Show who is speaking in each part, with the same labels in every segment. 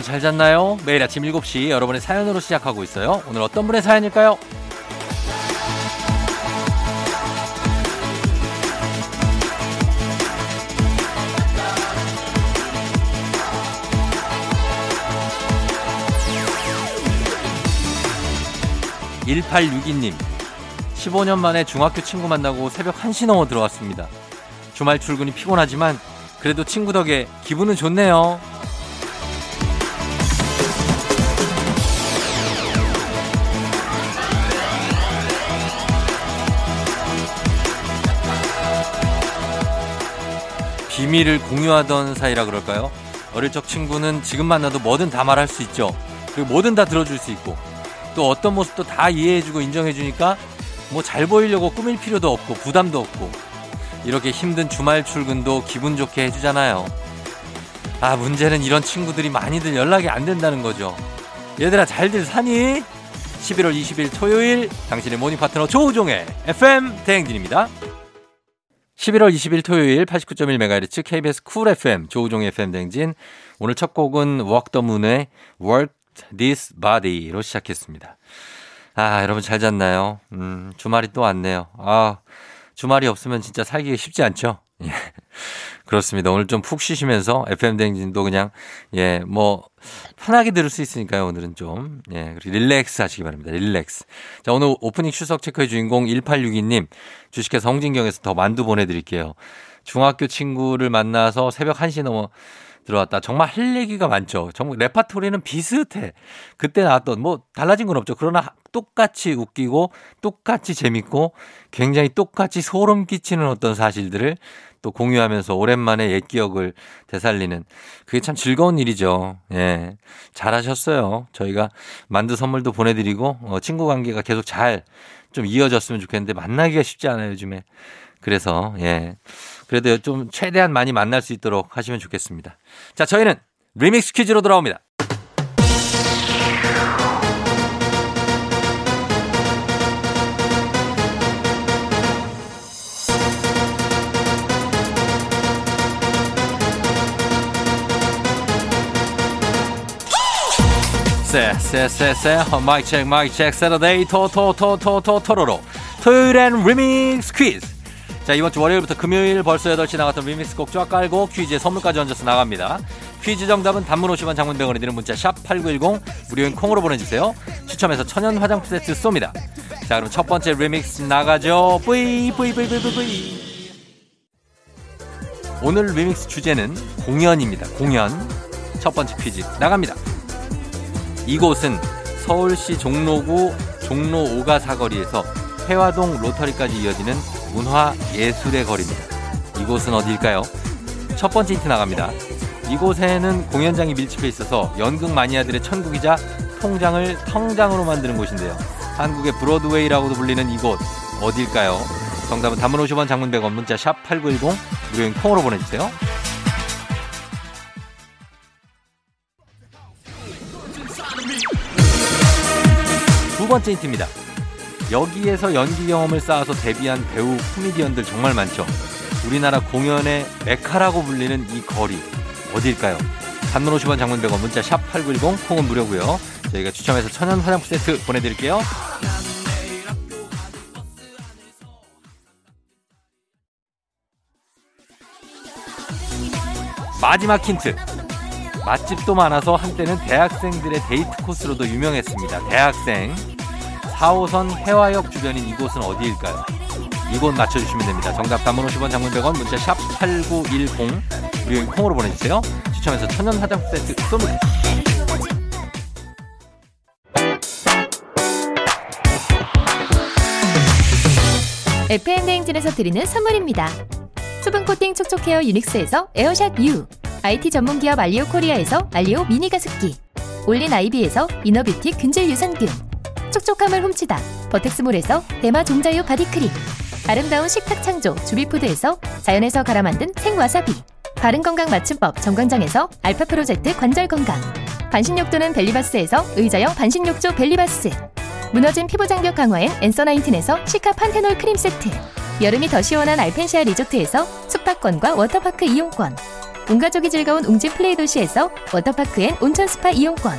Speaker 1: 여러분 잘 잤나요? 매일 아침 7시 여러분의 사연으로 시작하고 있어요. 오늘 어떤 분의 사연일까요? 1862님 15년 만에 중학교 친구 만나고 새벽 1시 넘어 들어왔습니다. 주말 출근이 피곤하지만 그래도 친구 덕에 기분은 좋네요. 비밀을 공유하던 사이라 그럴까요? 어릴 적 친구는 지금 만나도 뭐든 다 말할 수 있죠. 그리고 뭐든 다 들어줄 수 있고 또 어떤 모습도 다 이해해주고 인정해주니까 뭐 잘 보이려고 꾸밀 필요도 없고 부담도 없고 이렇게 힘든 주말 출근도 기분 좋게 해주잖아요. 아 문제는 이런 친구들이 많이들 연락이 안 된다는 거죠. 얘들아 잘들 사니? 11월 20일 토요일 당신의 모닝 파트너 조우종의 FM 대행진입니다. 11월 20일 토요일 89.1MHz KBS Cool FM 조우종의 FM 대행진 오늘 첫 곡은 Walk the Moon의 Work This Body로 시작했습니다. 아 여러분 잘 잤나요? 음 주말이 또 왔네요. 아 주말이 없으면 진짜 살기가 쉽지 않죠? 예. 그렇습니다. 오늘 좀 푹 쉬시면서 FM 댕진도 그냥 예, 뭐 편하게 들을 수 있으니까요. 오늘은 좀 예, 그리고 릴렉스 하시기 바랍니다. 릴렉스. 자, 오늘 오프닝 추석 체크의 주인공 1862님 주식회사 성진경에서 더 만두 보내 드릴게요. 중학교 친구를 만나서 새벽 1시 넘어 들어왔다. 정말 할 얘기가 많죠. 정말 레파토리는 비슷해. 그때 나왔던 뭐 달라진 건 없죠. 그러나 똑같이 웃기고 똑같이 재밌고 굉장히 똑같이 소름 끼치는 어떤 사실들을 또 공유하면서 오랜만에 옛 기억을 되살리는 그게 참 즐거운 일이죠. 예. 잘하셨어요. 저희가 만두 선물도 보내드리고 어, 친구 관계가 계속 잘 좀 이어졌으면 좋겠는데 만나기가 쉽지 않아요, 요즘에. 그래서, 예. 그래도 좀 최대한 많이 만날 수 있도록 하시면 좋겠습니다. 자, 저희는 리믹스 퀴즈로 돌아옵니다. 쎄쎄쎄쎄 마이크 체크 마이크 체크. Saturday 토토토토토 토로로. 토요일엔 리믹스 퀴즈 자 이번 주 월요일부터 금요일 벌써 8시 나갔던 리믹스 곡 쫙 깔고 퀴즈에 선물까지 얹어서 나갑니다. 퀴즈 정답은 단문 50원 장문 100원에 드는 문자 샵 8910 무료인 콩으로 보내주세요. 추첨해서 천연 화장품 세트 쏩니다. 자 그럼 첫 번째 리믹스 나가죠. 뿌이 뿌이 뿌이 뿌이 뿌이 오늘 리믹스 주제는 공연입니다. 공연. 첫 번째 퀴즈 나갑니다 이곳은 서울시 종로구 종로 5가 사거리에서 혜화동 로터리까지 이어지는 문화 예술의 거리입니다. 이곳은 어디일까요? 첫 번째 힌트 나갑니다. 이곳에는 공연장이 밀집해 있어서 연극 마니아들의 천국이자 통장을 텅장으로 만드는 곳인데요. 한국의 브로드웨이라고도 불리는 이곳 어디일까요? 정답은 단문 50원 장문 100원 문자 샵 8910 무료인 콩으로 보내주세요. 번째 힌트입니다. 여기에서 연기 경험을 쌓아서 데뷔한 배우 코미디언들 정말 많죠. 우리나라 공연의 메카라고 불리는 이 거리 어디일까요? 단문 50원 장문 100원 문자 샵 8910 콩은 무료고요. 저희가 추첨해서 천연 화장품 세트 보내드릴게요. 마지막 힌트. 맛집도 많아서 한때는 대학생들의 데이트 코스로도 유명했습니다. 대학생. 4호선 해화역 주변인 이곳은 어디일까요? 이곳 맞춰주시면 됩니다. 정답 단문 50원 장문 100원 문자 샵 8910 우리 콩으로 보내주세요. 추첨해서 천연 화장품 세트 쏩니다.
Speaker 2: FM 대행진에서 드리는 선물입니다. 수분 코팅 촉촉 헤어 유닉스에서 에어샷 U IT 전문 기업 알리오 코리아에서 알리오 미니 가습기 올린 아이비에서 이너뷰티 균질 유산균 촉촉함을 훔치다. 버텍스몰에서 대마 종자유 바디크림. 아름다운 식탁 창조 주비푸드에서 자연에서 갈아 만든 생와사비. 바른건강 맞춤법 정관장에서 알파 프로젝트 관절건강. 반신욕조는 벨리바스에서 의자형 반신욕조 벨리바스. 무너진 피부 장벽 강화엔 Answer Nineteen에서 시카 판테놀 크림 세트. 여름이 더 시원한 알펜시아 리조트에서 숙박권과 워터파크 이용권. 온가족이 즐거운 웅진 플레이 도시에서 워터파크 and 온천 스파 이용권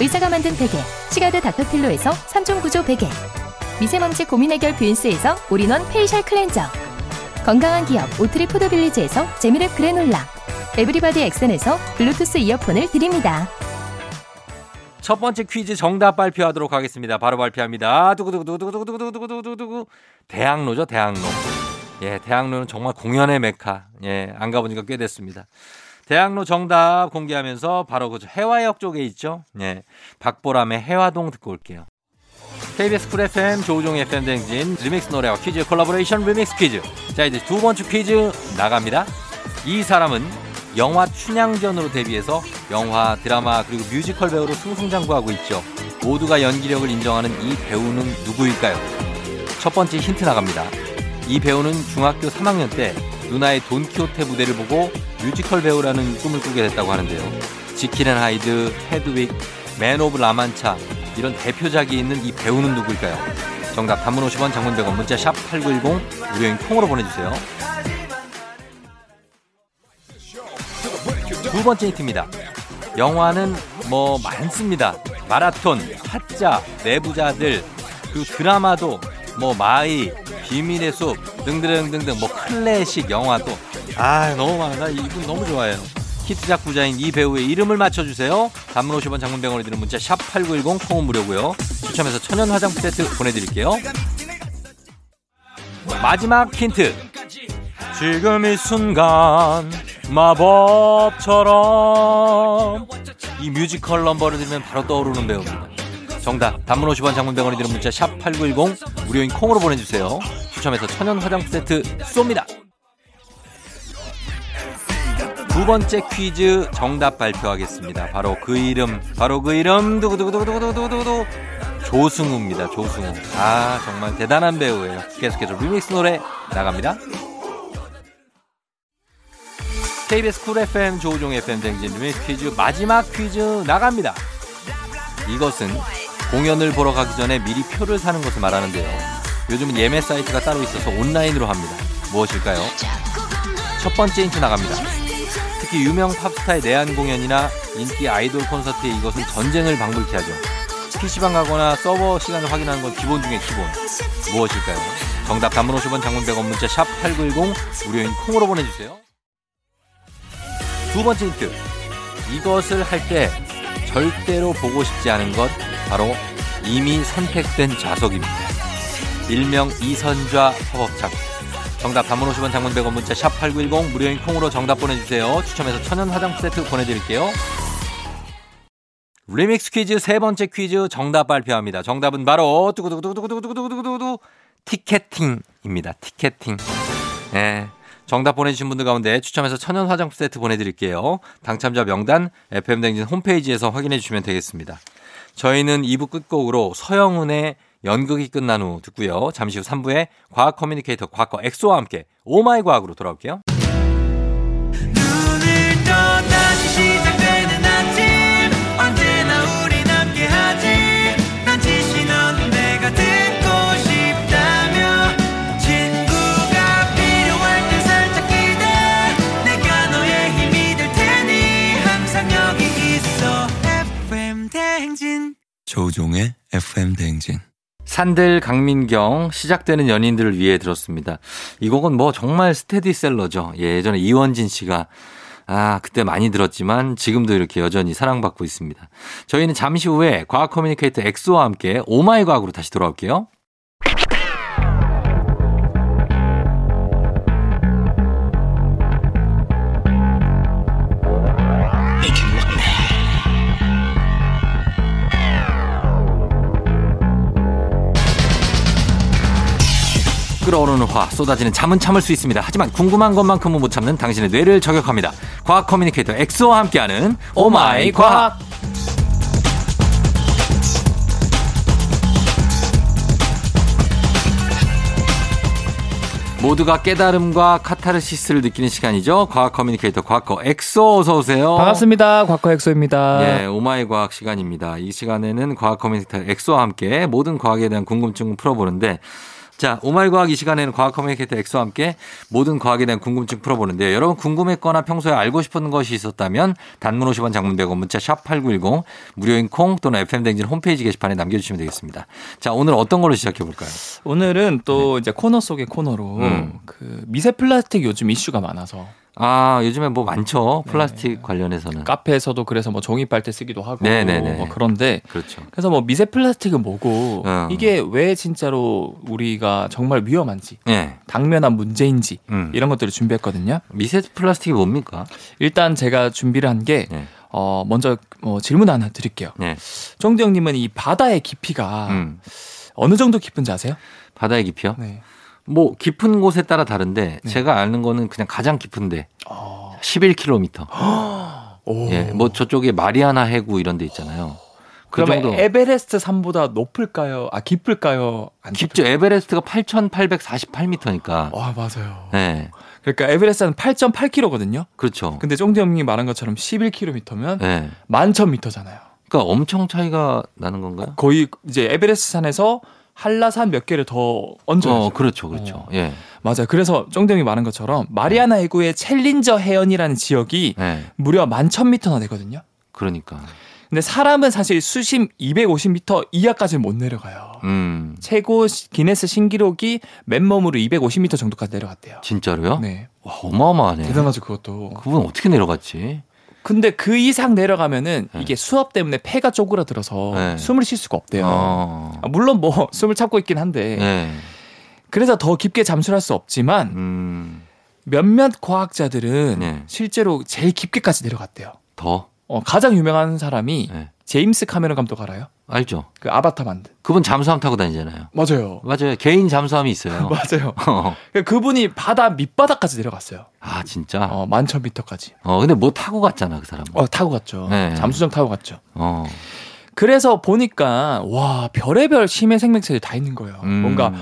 Speaker 2: 의사가 만든 베개 시가드 닥터필로에서 3종 구조 베개 미세먼지 고민 해결 뷰인스에서 올인원 페이셜 클렌저 건강한 기업 오트리 푸드빌리지에서 재미랩 그래놀라 에브리바디 엑센에서 블루투스 이어폰을 드립니다.
Speaker 1: 첫 번째 퀴즈 정답 발표하도록 하겠습니다. 바로 발표합니다. 두구두구두구두구두구두구두구두구두구 대학로죠, 대학로. 예, 대학로는 정말 공연의 메카. 예, 안 가보니까 꽤 됐습니다. 대학로 정답 공개하면서 바로 그 혜화역 쪽에 있죠. 예, 박보람의 혜화동 듣고 올게요. KBS 쿨 FM 조우종 FM 댕진 리믹스 노래와 퀴즈 콜라보레이션 리믹스 퀴즈. 자 이제 두 번째 퀴즈 나갑니다. 이 사람은 영화 춘향전으로 데뷔해서 영화, 드라마 그리고 뮤지컬 배우로 승승장구하고 있죠. 모두가 연기력을 인정하는 이 배우는 누구일까요? 첫 번째 힌트 나갑니다. 이 배우는 중학교 3학년 때 누나의 돈키호테 무대를 보고 뮤지컬 배우라는 꿈을 꾸게 됐다고 하는데요. 지킬 앤 하이드, 헤드윅, 맨 오브 라만차 이런 대표작이 있는 이 배우는 누구일까요? 정답 단문 50원 장문 100원 문자 샵 8910 무료인 콩으로 보내주세요. 두 번째 힌트입니다. 영화는 뭐 많습니다. 말아톤, 타짜, 내부자들, 그 드라마도 뭐 마이, 비밀의 숲 등등등등 뭐 클래식 영화도 아 너무 많아. 이분 너무 좋아해요. 히트작 부자인 이 배우의 이름을 맞춰주세요. 단문 50원 장문 100원 드는 문자 샵 8910 콩은 무료고요. 추첨해서 천연 화장품 세트 보내드릴게요. 마지막 힌트. 지금 이 순간 마법처럼 이 뮤지컬 넘버를 들으면 바로 떠오르는 배우입니다. 정답 단문 50원 장문 100원 드는 문자 샵 8910 무료인 콩으로 보내주세요. 추첨해서 천연 화장품 세트 쏩니다. 두 번째 퀴즈 정답 발표하겠습니다. 바로 그 이름, 바로 그 이름, 두구두구두구두구두구두구 조승우입니다. 조승우. 아, 정말 대단한 배우예요. 계속해서 리믹스 노래 나갑니다. KBS 쿨 FM 조우종 FM 댕진 리믹스 퀴즈 마지막 퀴즈 나갑니다. 이것은 공연을 보러 가기 전에 미리 표를 사는 것을 말하는데요. 요즘은 예매 사이트가 따로 있어서 온라인으로 합니다. 무엇일까요? 첫 번째 힌트 나갑니다. 특히 유명 팝스타의 내한 공연이나 인기 아이돌 콘서트에 이것은 전쟁을 방불케 하죠. PC방 가거나 서버 시간을 확인하는 건 기본 중에 기본. 무엇일까요? 정답 단문 50원 장문 100원 문자 샵 8910 무료인 콩으로 보내주세요. 두 번째 힌트. 이것을 할 때 절대로 보고 싶지 않은 것 바로 이미 선택된 좌석입니다. 일명 이선좌 허벅착. 정답 단문 50원 장문 100원 문자 샵 8910 무료인 콩으로 정답 보내주세요. 추첨해서 천연 화장품 세트 보내드릴게요. 리믹스 퀴즈 세 번째 퀴즈 정답 발표합니다. 정답은 바로 두구두구두구두구두구두구두구 티켓팅입니다. 티켓팅. 네. 정답 보내주신 분들 가운데 추첨해서 천연 화장품 세트 보내드릴게요. 당첨자 명단 FM댕진 홈페이지에서 확인해 주시면 되겠습니다. 저희는 2부 끝곡으로 서영은의 연극이 끝난 후 듣고요. 잠시 후 3부에 과학 커뮤니케이터 과커 엑소와 함께 오마이 과학으로 돌아올게요.
Speaker 3: 조우종의 FM 대행진.
Speaker 1: 산들 강민경 시작되는 연인들을 위해 들었습니다. 이 곡은 뭐 정말 스테디셀러죠. 예, 예전에 이원진 씨가 아, 그때 많이 들었지만 지금도 이렇게 여전히 사랑받고 있습니다. 저희는 잠시 후에 과학 커뮤니케이터 엑소와 함께 오마이 과학으로 다시 돌아올게요. 끓어오르는 화, 쏟아지는 잠은 참을 수 있습니다. 하지만 궁금한 것만큼은 못 참는 당신의 뇌를 저격합니다. 과학 커뮤니케이터 엑소와 함께하는 오마이 과학. 모두가 깨달음과 카타르시스를 느끼는 시간이죠. 과학 커뮤니케이터 과커 엑소 어서 오세요.
Speaker 4: 반갑습니다. 과커 엑소입니다.
Speaker 1: 예, 오마이 과학 시간입니다. 이 시간에는 과학 커뮤니케이터 엑소와 함께 모든 과학에 대한 궁금증을 풀어보는데 자, 오마이 과학 이 시간에는 과학 커뮤니케이터 엑소와 함께 모든 과학에 대한 궁금증 풀어보는데요. 여러분 궁금했거나 평소에 알고 싶은 것이 있었다면 단문 50원 장문 100원 문자 샵 8910 무료인 콩 또는 FM댕진 홈페이지 게시판에 남겨주시면 되겠습니다. 자, 오늘 어떤 걸로 시작해 볼까요?
Speaker 4: 오늘은 또 이제 코너 속의 코너로
Speaker 1: 네. 음.
Speaker 4: 그 미세 플라스틱 요즘 이슈가 많아서
Speaker 1: 아, 요즘에 뭐 많죠.
Speaker 4: 네.
Speaker 1: 플라스틱 관련해서는.
Speaker 4: 카페에서도 그래서 뭐 종이 빨대 쓰기도 하고
Speaker 1: 네네네.
Speaker 4: 뭐 그런데
Speaker 1: 그렇죠.
Speaker 4: 그래서 뭐 미세 플라스틱은 뭐고
Speaker 1: 어.
Speaker 4: 이게 왜 진짜로 우리가 정말 위험한지
Speaker 1: 예.
Speaker 4: 당면한 문제인지
Speaker 1: 음.
Speaker 4: 이런 것들을 준비했거든요.
Speaker 1: 미세 플라스틱이 뭡니까?
Speaker 4: 일단 제가 준비를 한게
Speaker 1: 예.
Speaker 4: 어, 먼저 어, 질문 하나 드릴게요.
Speaker 1: 예.
Speaker 4: 정대 형님은 이 바다의 깊이가
Speaker 1: 음.
Speaker 4: 어느 정도 깊은지 아세요?
Speaker 1: 바다의 깊이요?
Speaker 4: 네.
Speaker 1: 뭐 깊은 곳에 따라 다른데
Speaker 4: 네.
Speaker 1: 제가 아는 거는 그냥 가장 깊은데
Speaker 4: 어.
Speaker 1: 11km.
Speaker 4: 오.
Speaker 1: 예. 뭐 저쪽에 마리아나 해구 이런 데 있잖아요. 그 정도
Speaker 4: 에베레스트 산보다 높을까요? 아 깊을까요? 안
Speaker 1: 깊죠. 에베레스트가 8,848m니까.
Speaker 4: 아 맞아요.
Speaker 1: 네.
Speaker 4: 그러니까 에베레스트는 8.8km거든요.
Speaker 1: 그렇죠.
Speaker 4: 근데 쫑디 형님이 말한 것처럼 11km면
Speaker 1: 네.
Speaker 4: 11,000m잖아요.
Speaker 1: 그러니까 엄청 차이가 나는 건가요?
Speaker 4: 거의 이제 에베레스트 산에서 한라산 몇 개를 더 얹어요.
Speaker 1: 어, 그렇죠. 그렇죠. 예.
Speaker 4: 맞아요. 그래서 쫑디 형이 말한 것처럼 마리아나 해구의 챌린저 해연이라는 지역이
Speaker 1: 네.
Speaker 4: 무려 11,000m나 되거든요.
Speaker 1: 그러니까.
Speaker 4: 근데 사람은 사실 수심 250m 이하까지는 못 내려가요.
Speaker 1: 음.
Speaker 4: 최고 시- 기네스 신기록이 맨몸으로 250m 정도까지 내려갔대요.
Speaker 1: 진짜로요?
Speaker 4: 네.
Speaker 1: 와, 어마어마하네.
Speaker 4: 대단하죠, 그것도.
Speaker 1: 그분 어떻게 내려갔지?
Speaker 4: 근데 그 이상 내려가면은
Speaker 1: 네.
Speaker 4: 이게 수압 때문에 폐가 쪼그라들어서
Speaker 1: 네.
Speaker 4: 숨을 쉴 수가 없대요.
Speaker 1: 어.
Speaker 4: 아, 물론 뭐 숨을 참고 있긴 한데
Speaker 1: 네.
Speaker 4: 그래서 더 깊게 잠수를 할수 없지만
Speaker 1: 음.
Speaker 4: 몇몇 과학자들은
Speaker 1: 네.
Speaker 4: 실제로 제일 깊게까지 내려갔대요.
Speaker 1: 더.
Speaker 4: 어, 가장 유명한 사람이
Speaker 1: 네.
Speaker 4: 제임스 카메론 감독 알아요?
Speaker 1: 알죠.
Speaker 4: 그 아바타 만든.
Speaker 1: 그분 잠수함 타고 다니잖아요.
Speaker 4: 맞아요.
Speaker 1: 맞아요. 개인 잠수함이 있어요.
Speaker 4: 맞아요.
Speaker 1: 어.
Speaker 4: 그분이 바다 밑바닥까지 내려갔어요.
Speaker 1: 아, 진짜? 어.
Speaker 4: 어, 만천 미터까지.
Speaker 1: 근데 뭐 타고 갔잖아, 그 사람.
Speaker 4: 어, 타고 갔죠.
Speaker 1: 네.
Speaker 4: 잠수정 타고 갔죠.
Speaker 1: 어.
Speaker 4: 그래서 보니까 와 별의별 심해 생명체들이 다 있는 거예요.
Speaker 1: 음.
Speaker 4: 뭔가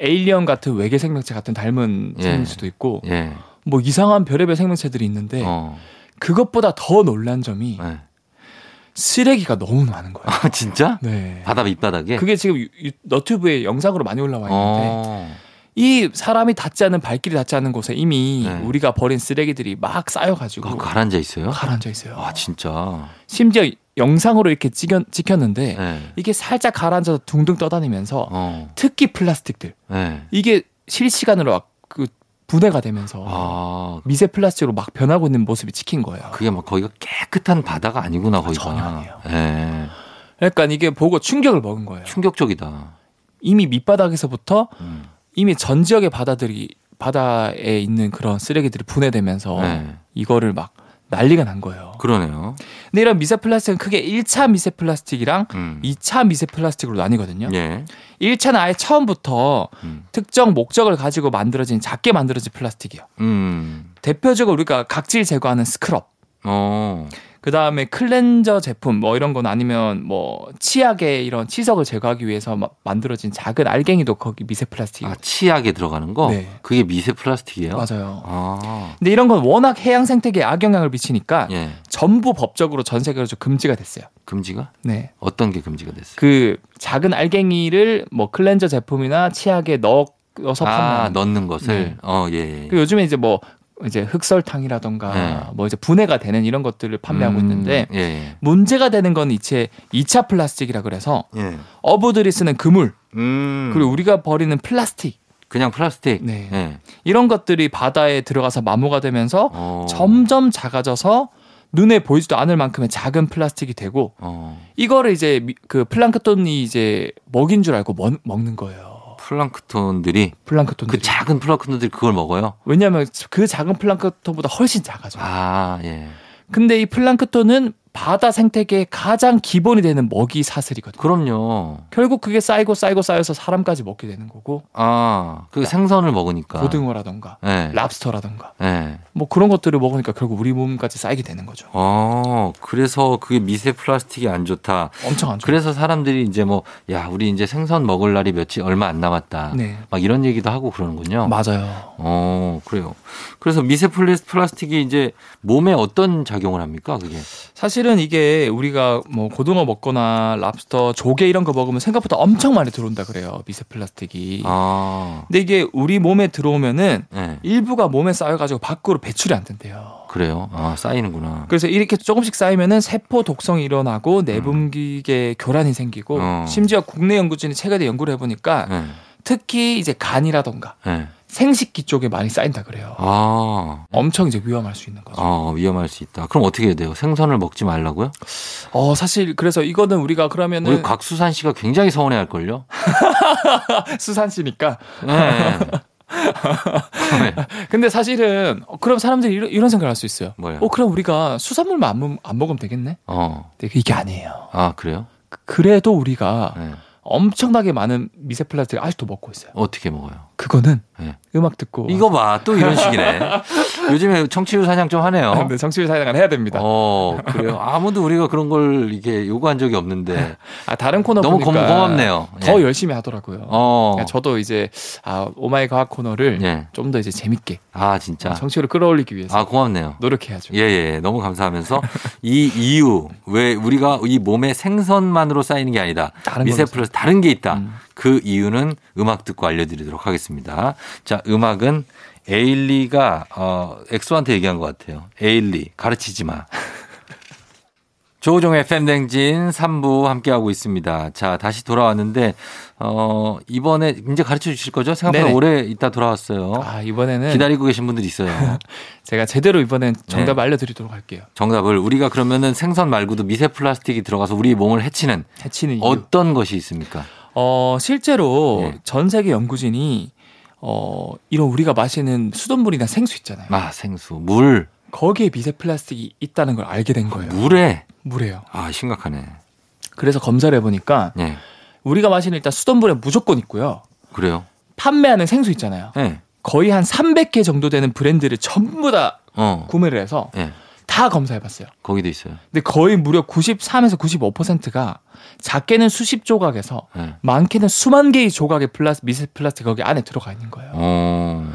Speaker 4: 에일리언 같은 외계 생명체 같은 닮은
Speaker 1: 예.
Speaker 4: 생명체도 있고
Speaker 1: 예.
Speaker 4: 뭐 이상한 별의별 생명체들이 있는데
Speaker 1: 어.
Speaker 4: 그것보다 더 놀란 점이
Speaker 1: 네.
Speaker 4: 쓰레기가 너무 많은 거예요.
Speaker 1: 아, 진짜?
Speaker 4: 네.
Speaker 1: 바다 밑바닥에?
Speaker 4: 그게 지금 유- 유- 너튜브에 영상으로 많이 올라와 있는데
Speaker 1: 어.
Speaker 4: 이 사람이 닿지 않는 발길이 닿지 않는 곳에 이미
Speaker 1: 네.
Speaker 4: 우리가 버린 쓰레기들이 막 쌓여가지고
Speaker 1: 그거 가라앉아 있어요?
Speaker 4: 가라앉아 있어요.
Speaker 1: 아, 진짜.
Speaker 4: 심지어 영상으로 이렇게 찍혔, 찍혔는데
Speaker 1: 네.
Speaker 4: 이게 살짝 가라앉아서 둥둥 떠다니면서
Speaker 1: 어.
Speaker 4: 특히 플라스틱들
Speaker 1: 네.
Speaker 4: 이게 실시간으로 막그 분해가 되면서
Speaker 1: 아,
Speaker 4: 미세 플라스틱으로 막 변하고 있는 모습이 찍힌 거예요.
Speaker 1: 그게 막 거기가 깨끗한 바다가 아니구나, 거기가.
Speaker 4: 전혀 아니에요.
Speaker 1: 예.
Speaker 4: 그러니까 이게 보고 충격을 먹은 거예요.
Speaker 1: 충격적이다.
Speaker 4: 이미 밑바닥에서부터
Speaker 1: 음.
Speaker 4: 이미 전 지역의 바다들이 바다에 있는 그런 쓰레기들이 분해되면서
Speaker 1: 네.
Speaker 4: 이거를 막 난리가 난 거예요.
Speaker 1: 그러네요.
Speaker 4: 근데 이런 미세 플라스틱은 크게 1차 미세 플라스틱이랑
Speaker 1: 음.
Speaker 4: 2차 미세 플라스틱으로 나뉘거든요.
Speaker 1: 예.
Speaker 4: 1차는 아예 처음부터
Speaker 1: 음.
Speaker 4: 특정 목적을 가지고 만들어진 작게 만들어진 플라스틱이요.
Speaker 1: 음.
Speaker 4: 대표적으로 우리가 각질 제거하는 스크럽,
Speaker 1: 어.
Speaker 4: 그 다음에 클렌저 제품 뭐 이런 건 아니면 뭐 치약의 이런 치석을 제거하기 위해서 마- 만들어진 작은 알갱이도 거기 미세 플라스틱이에요.
Speaker 1: 아, 치약에 들어가는 거?
Speaker 4: 네.
Speaker 1: 그게 미세 플라스틱이에요?
Speaker 4: 맞아요.
Speaker 1: 아.
Speaker 4: 근데 이런 건 워낙 해양 생태계에 악영향을 미치니까
Speaker 1: 예.
Speaker 4: 전부 법적으로 전 세계로 좀 금지가 됐어요.
Speaker 1: 금지가?
Speaker 4: 네.
Speaker 1: 어떤 게 금지가 됐어요?
Speaker 4: 그 작은 알갱이를 뭐 클렌저 제품이나 치약에 넣어서
Speaker 1: 아. 넣는 것을?
Speaker 4: 네.
Speaker 1: 어, 예.
Speaker 4: 그 요즘에 이제 뭐 이제 흑설탕이라던가
Speaker 1: 네.
Speaker 4: 뭐 이제 분해가 되는 이런 것들을 판매하고
Speaker 1: 음,
Speaker 4: 있는데
Speaker 1: 예, 예.
Speaker 4: 문제가 되는 건 이제 2차 플라스틱이라 그래서
Speaker 1: 예.
Speaker 4: 어부들이 쓰는 그물
Speaker 1: 음.
Speaker 4: 그리고 우리가 버리는 플라스틱
Speaker 1: 그냥 플라스틱.
Speaker 4: 네.
Speaker 1: 예.
Speaker 4: 이런 것들이 바다에 들어가서 마모가 되면서
Speaker 1: 어.
Speaker 4: 점점 작아져서 눈에 보이지도 않을 만큼의 작은 플라스틱이 되고
Speaker 1: 어.
Speaker 4: 이거를 이제 미- 그 플랑크톤이 이제 먹인 줄 알고 먹, 먹는 거예요.
Speaker 1: 플랑크톤들이
Speaker 4: 플랑크톤들이.
Speaker 1: 그 작은 플랑크톤들이 그걸 먹어요.
Speaker 4: 왜냐하면 그 작은 플랑크톤보다 훨씬 작아져. 요
Speaker 1: 아, 예.
Speaker 4: 근데 이 플랑크톤은 바다 생태계의 가장 기본이 되는 먹이 사슬이거든요.
Speaker 1: 그럼요.
Speaker 4: 결국 그게 쌓이고 쌓이고 쌓여서 사람까지 먹게 되는 거고
Speaker 1: 아, 그 생선을 먹으니까.
Speaker 4: 고등어라던가
Speaker 1: 예.
Speaker 4: 랍스터라던가
Speaker 1: 예.
Speaker 4: 뭐 그런 것들을 먹으니까 결국 우리 몸까지 쌓이게 되는 거죠.
Speaker 1: 어, 그래서 그게 미세 플라스틱이 안 좋다.
Speaker 4: 엄청 안 좋아요.
Speaker 1: 그래서 사람들이 이제 뭐, 야, 우리 이제 생선 먹을 날이 며칠 얼마 안 남았다.
Speaker 4: 네.
Speaker 1: 막 이런 얘기도 하고 그러는군요.
Speaker 4: 맞아요.
Speaker 1: 어, 그래요. 그래서 미세 플라스- 플라스틱이 이제 몸에 어떤 작용을 합니까, 그게?
Speaker 4: 사실은 이게 우리가 뭐 고등어 먹거나 랍스터, 조개 이런 거 먹으면 생각보다 엄청 많이 들어온다 그래요. 미세 플라스틱이.
Speaker 1: 아,
Speaker 4: 근데 이게 우리 몸에 들어오면은
Speaker 1: 네.
Speaker 4: 일부가 몸에 쌓여가지고 밖으로 배출이 안 된대요.
Speaker 1: 그래요. 아, 쌓이는구나.
Speaker 4: 그래서 이렇게 조금씩 쌓이면은 세포 독성이 일어나고 내분비계 교란이 생기고
Speaker 1: 어.
Speaker 4: 심지어 국내 연구진이 최근에 연구를 해보니까
Speaker 1: 네.
Speaker 4: 특히 이제 간이라던가
Speaker 1: 네.
Speaker 4: 생식기 쪽에 많이 쌓인다 그래요.
Speaker 1: 아,
Speaker 4: 엄청 이제 위험할 수 있는 거죠.
Speaker 1: 어, 위험할 수 있다. 그럼 어떻게 해야 돼요? 생선을 먹지 말라고요?
Speaker 4: 어 사실 그래서 이거는 우리가 그러면은
Speaker 1: 우리 곽수산 씨가 굉장히 서운해 할 걸요?
Speaker 4: 수산시니까.
Speaker 1: 네. 네.
Speaker 4: 근데 사실은 어, 그럼 사람들이 이런, 이런 생각을 할 수 있어요.
Speaker 1: 뭐요?
Speaker 4: 어 그럼 우리가 수산물만 안, 먹- 안 먹으면 되겠네?
Speaker 1: 어.
Speaker 4: 근데 이게 아니에요.
Speaker 1: 아, 그래요?
Speaker 4: 그- 그래도 우리가
Speaker 1: 네.
Speaker 4: 엄청나게 많은 미세 플라스틱을 아직도 먹고 있어요.
Speaker 1: 어떻게 먹어요?
Speaker 4: 그거는
Speaker 1: 네.
Speaker 4: 음악 듣고
Speaker 1: 이거 봐. 또 이런 식이네. 요즘에 청취율 사냥 좀 하네요.
Speaker 4: 네, 정치율 사양을 해야 됩니다.
Speaker 1: 어, 그래요. 아무도 우리가 그런 걸 이렇게 요구한 적이 없는데.
Speaker 4: 아 다른 코너
Speaker 1: 너무 고,
Speaker 4: 보니까
Speaker 1: 고맙네요.
Speaker 4: 더
Speaker 1: 예.
Speaker 4: 열심히 하더라고요.
Speaker 1: 어.
Speaker 4: 그러니까 저도 이제 아 오마이 과학 코너를
Speaker 1: 예.
Speaker 4: 좀더 이제 재밌게
Speaker 1: 아, 진짜.
Speaker 4: 정치율을 끌어올리기 위해서
Speaker 1: 아, 고맙네요.
Speaker 4: 노력해야죠.
Speaker 1: 예, 예. 너무 감사하면서 이 이유, 왜 우리가 이 몸에 생선만으로 쌓이는 게 아니다. 미세 플러스 다른 게 있다.
Speaker 4: 음.
Speaker 1: 그 이유는 음악 듣고 알려드리도록 하겠습니다. 자, 음악은 에일리가, 어, 엑소한테 얘기한 것 같아요. 에일리, 가르치지 마. 조종의 팬댕진 3부 함께하고 있습니다. 자, 다시 돌아왔는데, 어, 이번에 이제 가르쳐 주실 거죠? 생각보다
Speaker 4: 네네.
Speaker 1: 오래 있다 돌아왔어요.
Speaker 4: 아 이번에는
Speaker 1: 기다리고 계신 분들이 있어요.
Speaker 4: 제가 제대로 이번엔 정답
Speaker 1: 네.
Speaker 4: 알려드리도록 할게요.
Speaker 1: 정답을 우리가 그러면은 생선 말고도 미세 플라스틱이 들어가서 우리 몸을 해치는
Speaker 4: 해치는 이유.
Speaker 1: 어떤 것이 있습니까?
Speaker 4: 어, 실제로
Speaker 1: 예.
Speaker 4: 전 세계 연구진이 어, 이런 우리가 마시는 수돗물이나 생수 있잖아요.
Speaker 1: 아, 생수, 물,
Speaker 4: 거기에 미세 플라스틱이 있다는 걸 알게 된 거예요.
Speaker 1: 물에
Speaker 4: 물에요.
Speaker 1: 아, 심각하네.
Speaker 4: 그래서 검사를 해보니까
Speaker 1: 예.
Speaker 4: 우리가 마시는 일단 수돗물에 무조건 있고요.
Speaker 1: 그래요.
Speaker 4: 판매하는 생수 있잖아요.
Speaker 1: 예.
Speaker 4: 거의 한 300개 정도 되는 브랜드를 전부 다
Speaker 1: 어.
Speaker 4: 구매를 해서
Speaker 1: 예.
Speaker 4: 다 검사해봤어요.
Speaker 1: 거기도 있어요.
Speaker 4: 근데 거의 무려 93에서 95%가 작게는 수십 조각에서
Speaker 1: 예.
Speaker 4: 많게는 수만 개의 조각의 플라스 미세 플라스틱 거기 안에 들어가 있는 거예요.
Speaker 1: 어.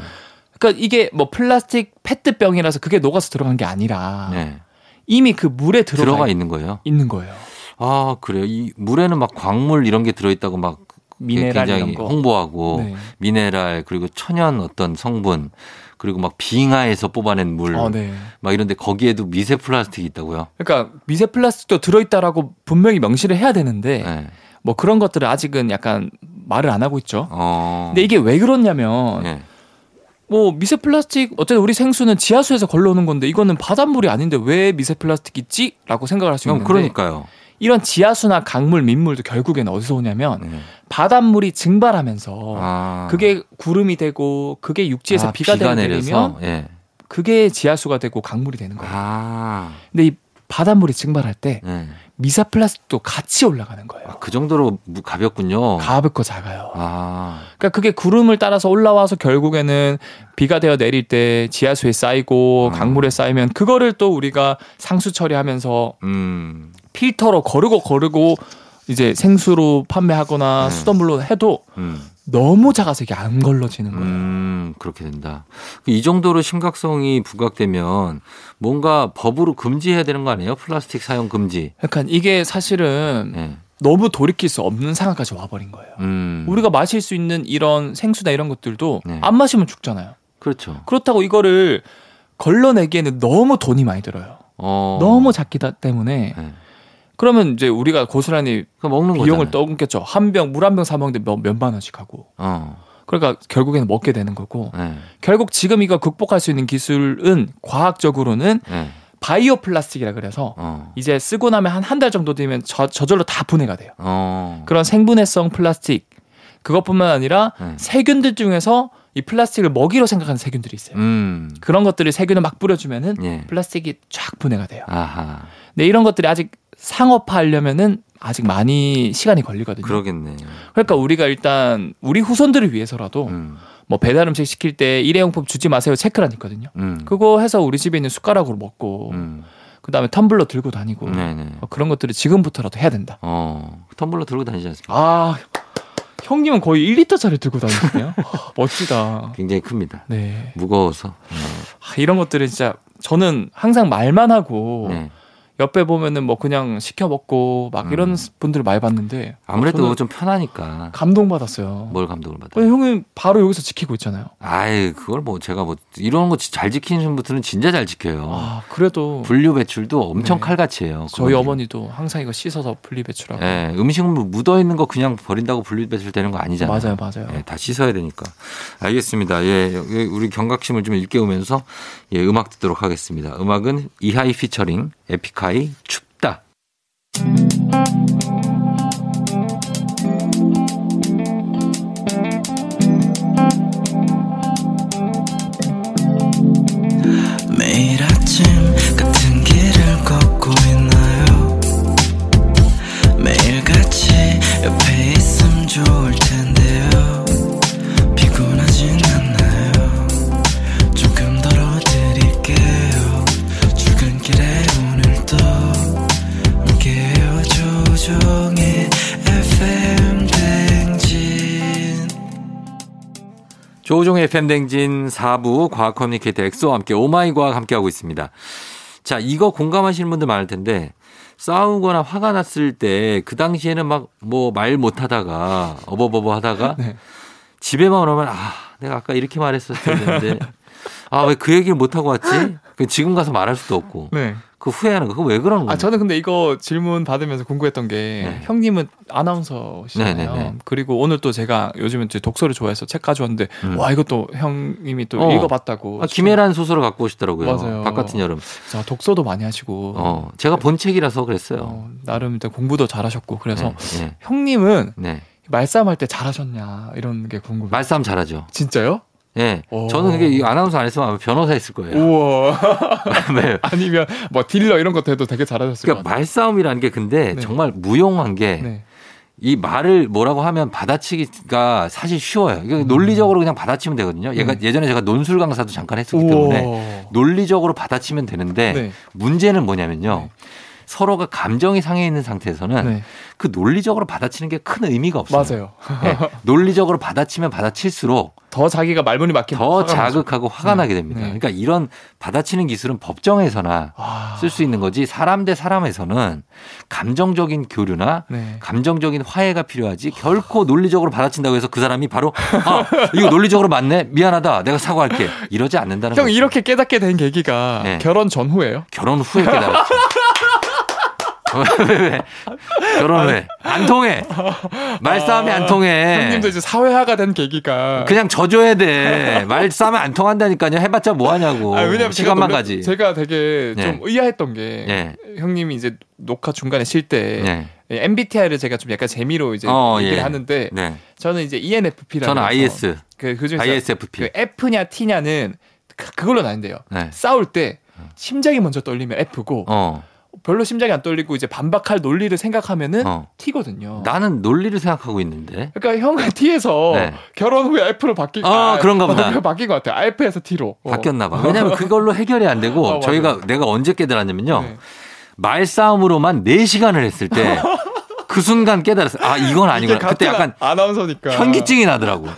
Speaker 4: 그러니까 이게 뭐 플라스틱 페트병이라서 그게 녹아서 들어간 게 아니라
Speaker 1: 네.
Speaker 4: 이미 그 물에 들어가,
Speaker 1: 들어가
Speaker 4: 있,
Speaker 1: 있는 거예요.
Speaker 4: 는 거예요.
Speaker 1: 아, 그래요. 이 물에는 막 광물 이런 게 들어 있다고 막
Speaker 4: 미네랄
Speaker 1: 굉장히. 홍보하고
Speaker 4: 네.
Speaker 1: 미네랄 그리고 천연 어떤 성분 그리고 막 빙하에서 뽑아낸 물막
Speaker 4: 어, 네.
Speaker 1: 이런데 거기에도 미세 플라스틱이 있다고요.
Speaker 4: 그러니까 미세 플라스틱도 들어있다라고 분명히 명시를 해야 되는데
Speaker 1: 네.
Speaker 4: 뭐 그런 것들을 아직은 약간 말을 안 하고 있죠.
Speaker 1: 어.
Speaker 4: 근데 이게 왜 그렇냐면
Speaker 1: 예.
Speaker 4: 뭐 미세 플라스틱 어쨌든 우리 생수는 지하수에서 걸러오는 건데 이거는 바닷물이 아닌데 왜 미세 플라스틱 있지?라고 생각을 할 수 있는데
Speaker 1: 그러니까요.
Speaker 4: 이런 지하수나 강물, 민물도 결국에는 어디서 오냐면
Speaker 1: 네.
Speaker 4: 바닷물이 증발하면서
Speaker 1: 아.
Speaker 4: 그게 구름이 되고 그게 육지에서
Speaker 1: 아,
Speaker 4: 비가,
Speaker 1: 비가
Speaker 4: 내리면
Speaker 1: 예.
Speaker 4: 그게 지하수가 되고 강물이 되는 거예요.
Speaker 1: 아.
Speaker 4: 근데 이 바닷물이 증발할 때
Speaker 1: 예.
Speaker 4: 미세 플라스틱도 같이 올라가는 거예요.
Speaker 1: 아, 그 정도로 무- 가볍군요.
Speaker 4: 가볍고 작아요.
Speaker 1: 아.
Speaker 4: 그러니까 그게 구름을 따라서 올라와서 결국에는 비가 되어 내릴 때 지하수에 쌓이고
Speaker 1: 음.
Speaker 4: 강물에 쌓이면 그거를 또 우리가 상수 처리하면서
Speaker 1: 음.
Speaker 4: 필터로 거르고 거르고 이제 생수로 판매하거나
Speaker 1: 음.
Speaker 4: 수돗물로 해도
Speaker 1: 음.
Speaker 4: 너무 작아서 이게 안 걸러지는 거예요.
Speaker 1: 음, 그렇게 된다. 이 정도로 심각성이 부각되면 뭔가 법으로 금지해야 되는 거 아니에요? 플라스틱 사용 금지.
Speaker 4: 그러니까 이게 사실은
Speaker 1: 예.
Speaker 4: 너무 돌이킬 수 없는 상황까지 와버린 거예요.
Speaker 1: 음.
Speaker 4: 우리가 마실 수 있는 이런 생수나 이런 것들도
Speaker 1: 네.
Speaker 4: 안 마시면 죽잖아요.
Speaker 1: 그렇죠.
Speaker 4: 그렇다고 이거를 걸러내기에는 너무 돈이 많이 들어요.
Speaker 1: 어.
Speaker 4: 너무 작기 때문에
Speaker 1: 예.
Speaker 4: 그러면 이제 우리가 고스란히
Speaker 1: 그 먹는
Speaker 4: 비용을. 떠넘겼죠. 한 병 물 한 병 사 먹는데 몇, 몇만 원씩 하고.
Speaker 1: 어.
Speaker 4: 그러니까 결국에는 먹게 되는 거고
Speaker 1: 네.
Speaker 4: 결국 지금 이거 극복할 수 있는 기술은 과학적으로는
Speaker 1: 네.
Speaker 4: 바이오 플라스틱이라 그래서
Speaker 1: 어.
Speaker 4: 이제 쓰고 나면 한 한 달 정도 되면 저, 저절로 다 분해가 돼요.
Speaker 1: 어.
Speaker 4: 그런 생분해성 플라스틱 그것뿐만 아니라
Speaker 1: 네.
Speaker 4: 세균들 중에서 이 플라스틱을 먹이로 생각하는 세균들이 있어요.
Speaker 1: 음.
Speaker 4: 그런 것들을 세균을 막 뿌려주면은
Speaker 1: 예.
Speaker 4: 플라스틱이 쫙 분해가 돼요.
Speaker 1: 아하.
Speaker 4: 근데 이런 것들이 아직 상업화하려면은 아직 많이 시간이 걸리거든요.
Speaker 1: 그러겠네.
Speaker 4: 그러니까 우리가 일단 우리 후손들을 위해서라도
Speaker 1: 음.
Speaker 4: 뭐 배달 음식 시킬 때 일회용품 주지 마세요 체크란 있거든요.
Speaker 1: 음.
Speaker 4: 그거 해서 우리 집에 있는 숟가락으로 먹고
Speaker 1: 음.
Speaker 4: 그다음에 텀블러 들고 다니고
Speaker 1: 네네.
Speaker 4: 뭐 그런 것들을 지금부터라도 해야 된다.
Speaker 1: 어. 텀블러 들고 다니지 않습니까?
Speaker 4: 아 형님은 거의 1리터짜리 들고 다니시네요. 멋지다.
Speaker 1: 굉장히 큽니다.
Speaker 4: 네.
Speaker 1: 무거워서. 어.
Speaker 4: 아, 이런 것들은 진짜 저는 항상 말만 하고
Speaker 1: 네.
Speaker 4: 옆에 보면은 뭐 그냥 시켜 먹고 막 이런
Speaker 1: 음.
Speaker 4: 분들을 많이 봤는데
Speaker 1: 아무래도 좀 편하니까.
Speaker 4: 감동 받았어요.
Speaker 1: 뭘 감독을 받아?
Speaker 4: 어, 형은 바로 여기서 지키고 있잖아요.
Speaker 1: 아이, 그걸 뭐 제가 뭐 이런 거 잘 지키는 분들은 진짜 잘 지켜요.
Speaker 4: 아 그래도
Speaker 1: 분류 배출도 엄청
Speaker 4: 네.
Speaker 1: 칼같이 해요.
Speaker 4: 저희
Speaker 1: 그거는.
Speaker 4: 어머니도 항상 이거 씻어서 분리 배출하고
Speaker 1: 예, 음식물 묻어 있는 거 그냥 버린다고 분류 배출 되는 거 아니잖아요.
Speaker 4: 맞아요, 맞아요.
Speaker 1: 예, 다 씻어야 되니까. 알겠습니다. 예, 여기 우리 경각심을 좀 일깨우면서 예, 음악 듣도록 하겠습니다. 음악은 이하이 피처링 에픽 하이 춥다.
Speaker 5: 매일 아침 같은 길을 걷고 조종의
Speaker 1: 팬댕진 4부 과학 커뮤니케이터 엑소와 함께 오마이 과학 함께하고 있습니다. 자, 이거 공감하시는 분들 많을 텐데 싸우거나 화가 났을 때 그 당시에는 막 뭐 말 못하다가 어버버버 하다가
Speaker 4: 네.
Speaker 1: 집에만 오면 아 내가 아까 이렇게 말했었어야 되는데 아 왜 그 얘기를 못 하고 왔지? 그 지금 가서 말할 수도 없고
Speaker 4: 네.
Speaker 1: 그 후회하는 거 그거 왜 그러는 거예요?
Speaker 4: 아 저는 근데 이거 질문 받으면서 궁금했던 게
Speaker 1: 네.
Speaker 4: 형님은 아나운서시잖아요.
Speaker 1: 네, 네, 네.
Speaker 4: 그리고 오늘 또 제가 요즘은 이제 독서를 좋아해서 책 가져왔는데
Speaker 1: 음.
Speaker 4: 와 이것도 형님이 또
Speaker 1: 어.
Speaker 4: 읽어봤다고.
Speaker 1: 아, 김애란 소설을 갖고 오시더라고요.
Speaker 4: 맞아요.
Speaker 1: 바깥은 여름.
Speaker 4: 자 독서도 많이 하시고
Speaker 1: 어, 제가 본 책이라서 그랬어요.
Speaker 4: 어, 나름 일단 공부도 잘하셨고 그래서
Speaker 1: 네, 네.
Speaker 4: 형님은
Speaker 1: 네.
Speaker 4: 말싸움할 때 잘하셨냐 이런 게 궁금해요.
Speaker 1: 말싸움 잘하죠.
Speaker 4: 진짜요?
Speaker 1: 예.
Speaker 4: 오.
Speaker 1: 저는 그게 이 아나운서 안 했으면 아마 변호사 했을 거예요.
Speaker 4: 우와.
Speaker 1: 왜?
Speaker 4: 아니면 뭐 딜러 이런 것도 해도 되게 잘하셨을 것
Speaker 1: 그러니까. 말싸움이라는 게 근데
Speaker 4: 네.
Speaker 1: 정말 무용한 게이
Speaker 4: 네.
Speaker 1: 말을 뭐라고 하면 받아치기가 사실 쉬워요.
Speaker 4: 음.
Speaker 1: 이거 논리적으로 그냥 받아치면 되거든요. 얘가 예전에 제가 논술 강사도 잠깐 했었기 때문에. 논리적으로 받아치면 되는데
Speaker 4: 네.
Speaker 1: 문제는 뭐냐면요.
Speaker 4: 네.
Speaker 1: 서로가 감정이 상해 있는 상태에서는
Speaker 4: 네.
Speaker 1: 그 논리적으로 받아치는 게 큰 의미가 없어요.
Speaker 4: 맞아요.
Speaker 1: 네. 논리적으로 받아치면 받아칠수록
Speaker 4: 더 자기가 말문이 막히면
Speaker 1: 더
Speaker 4: 화가 나죠.
Speaker 1: 자극하고 화가
Speaker 4: 네.
Speaker 1: 나게 됩니다.
Speaker 4: 네.
Speaker 1: 그러니까 이런 받아치는 기술은 법정에서나
Speaker 4: 아.
Speaker 1: 쓸수 있는 거지 사람 대 사람에서는 감정적인 교류나
Speaker 4: 네.
Speaker 1: 감정적인 화해가 필요하지 결코 논리적으로 받아친다고 해서 그 사람이 바로 아 이거 논리적으로 맞네 미안하다 내가 사과할게 이러지 않는다는
Speaker 4: 형
Speaker 1: 거죠.
Speaker 4: 이렇게 깨닫게 된 계기가
Speaker 1: 네.
Speaker 4: 결혼 전후예요?
Speaker 1: 결혼 후에 깨달았죠. 왜, 왜? 결혼 후에 안 통해 말싸움이 안 통해
Speaker 4: 형님도 이제 사회화가 된 계기가
Speaker 1: 네. 그냥 져줘야 돼 말싸움이 안 통한다니까요 해봤자 뭐 하냐고
Speaker 4: 아, 왜냐면
Speaker 1: 시간만
Speaker 4: 제가,
Speaker 1: 가지
Speaker 4: 제가 되게
Speaker 1: 네.
Speaker 4: 좀 의아했던 게
Speaker 1: 예.
Speaker 4: 형님이 이제 녹화 중간에 쉴때
Speaker 1: 네.
Speaker 4: MBTI를 제가 좀 약간 재미로 이제
Speaker 1: 어,
Speaker 4: 얘기를
Speaker 1: 예.
Speaker 4: 하는데
Speaker 1: 네.
Speaker 4: 저는 이제 E ENFP라고
Speaker 1: 저는 IS,
Speaker 4: 그, 그 중에서
Speaker 1: ISFP.
Speaker 4: 그 F냐 T냐는 그- 그걸로 나는데요.
Speaker 1: 네.
Speaker 4: 싸울 때 심장이 먼저 떨리면 F고
Speaker 1: 어,
Speaker 4: 별로 심장이 안 떨리고 이제 반박할 논리를 생각하면은
Speaker 1: 어.
Speaker 4: T거든요.
Speaker 1: 나는 논리를 생각하고 있는데.
Speaker 4: 그러니까 형은 T에서
Speaker 1: 네.
Speaker 4: 결혼 후에 F로 바뀐
Speaker 1: 어, 그런가 보다.
Speaker 4: 바뀐 것 같아요. F에서 T로 어.
Speaker 1: 바뀌었나 봐. 왜냐면 그걸로 해결이 안 되고
Speaker 4: 어.
Speaker 1: 저희가 내가 언제 깨달았냐면요.
Speaker 4: 네.
Speaker 1: 말싸움으로만 4 시간을 했을 때 그 순간 깨달았어요. 아, 이건 아니구나. 그때 약간
Speaker 4: 아나운서니까
Speaker 1: 현기증이 나더라고.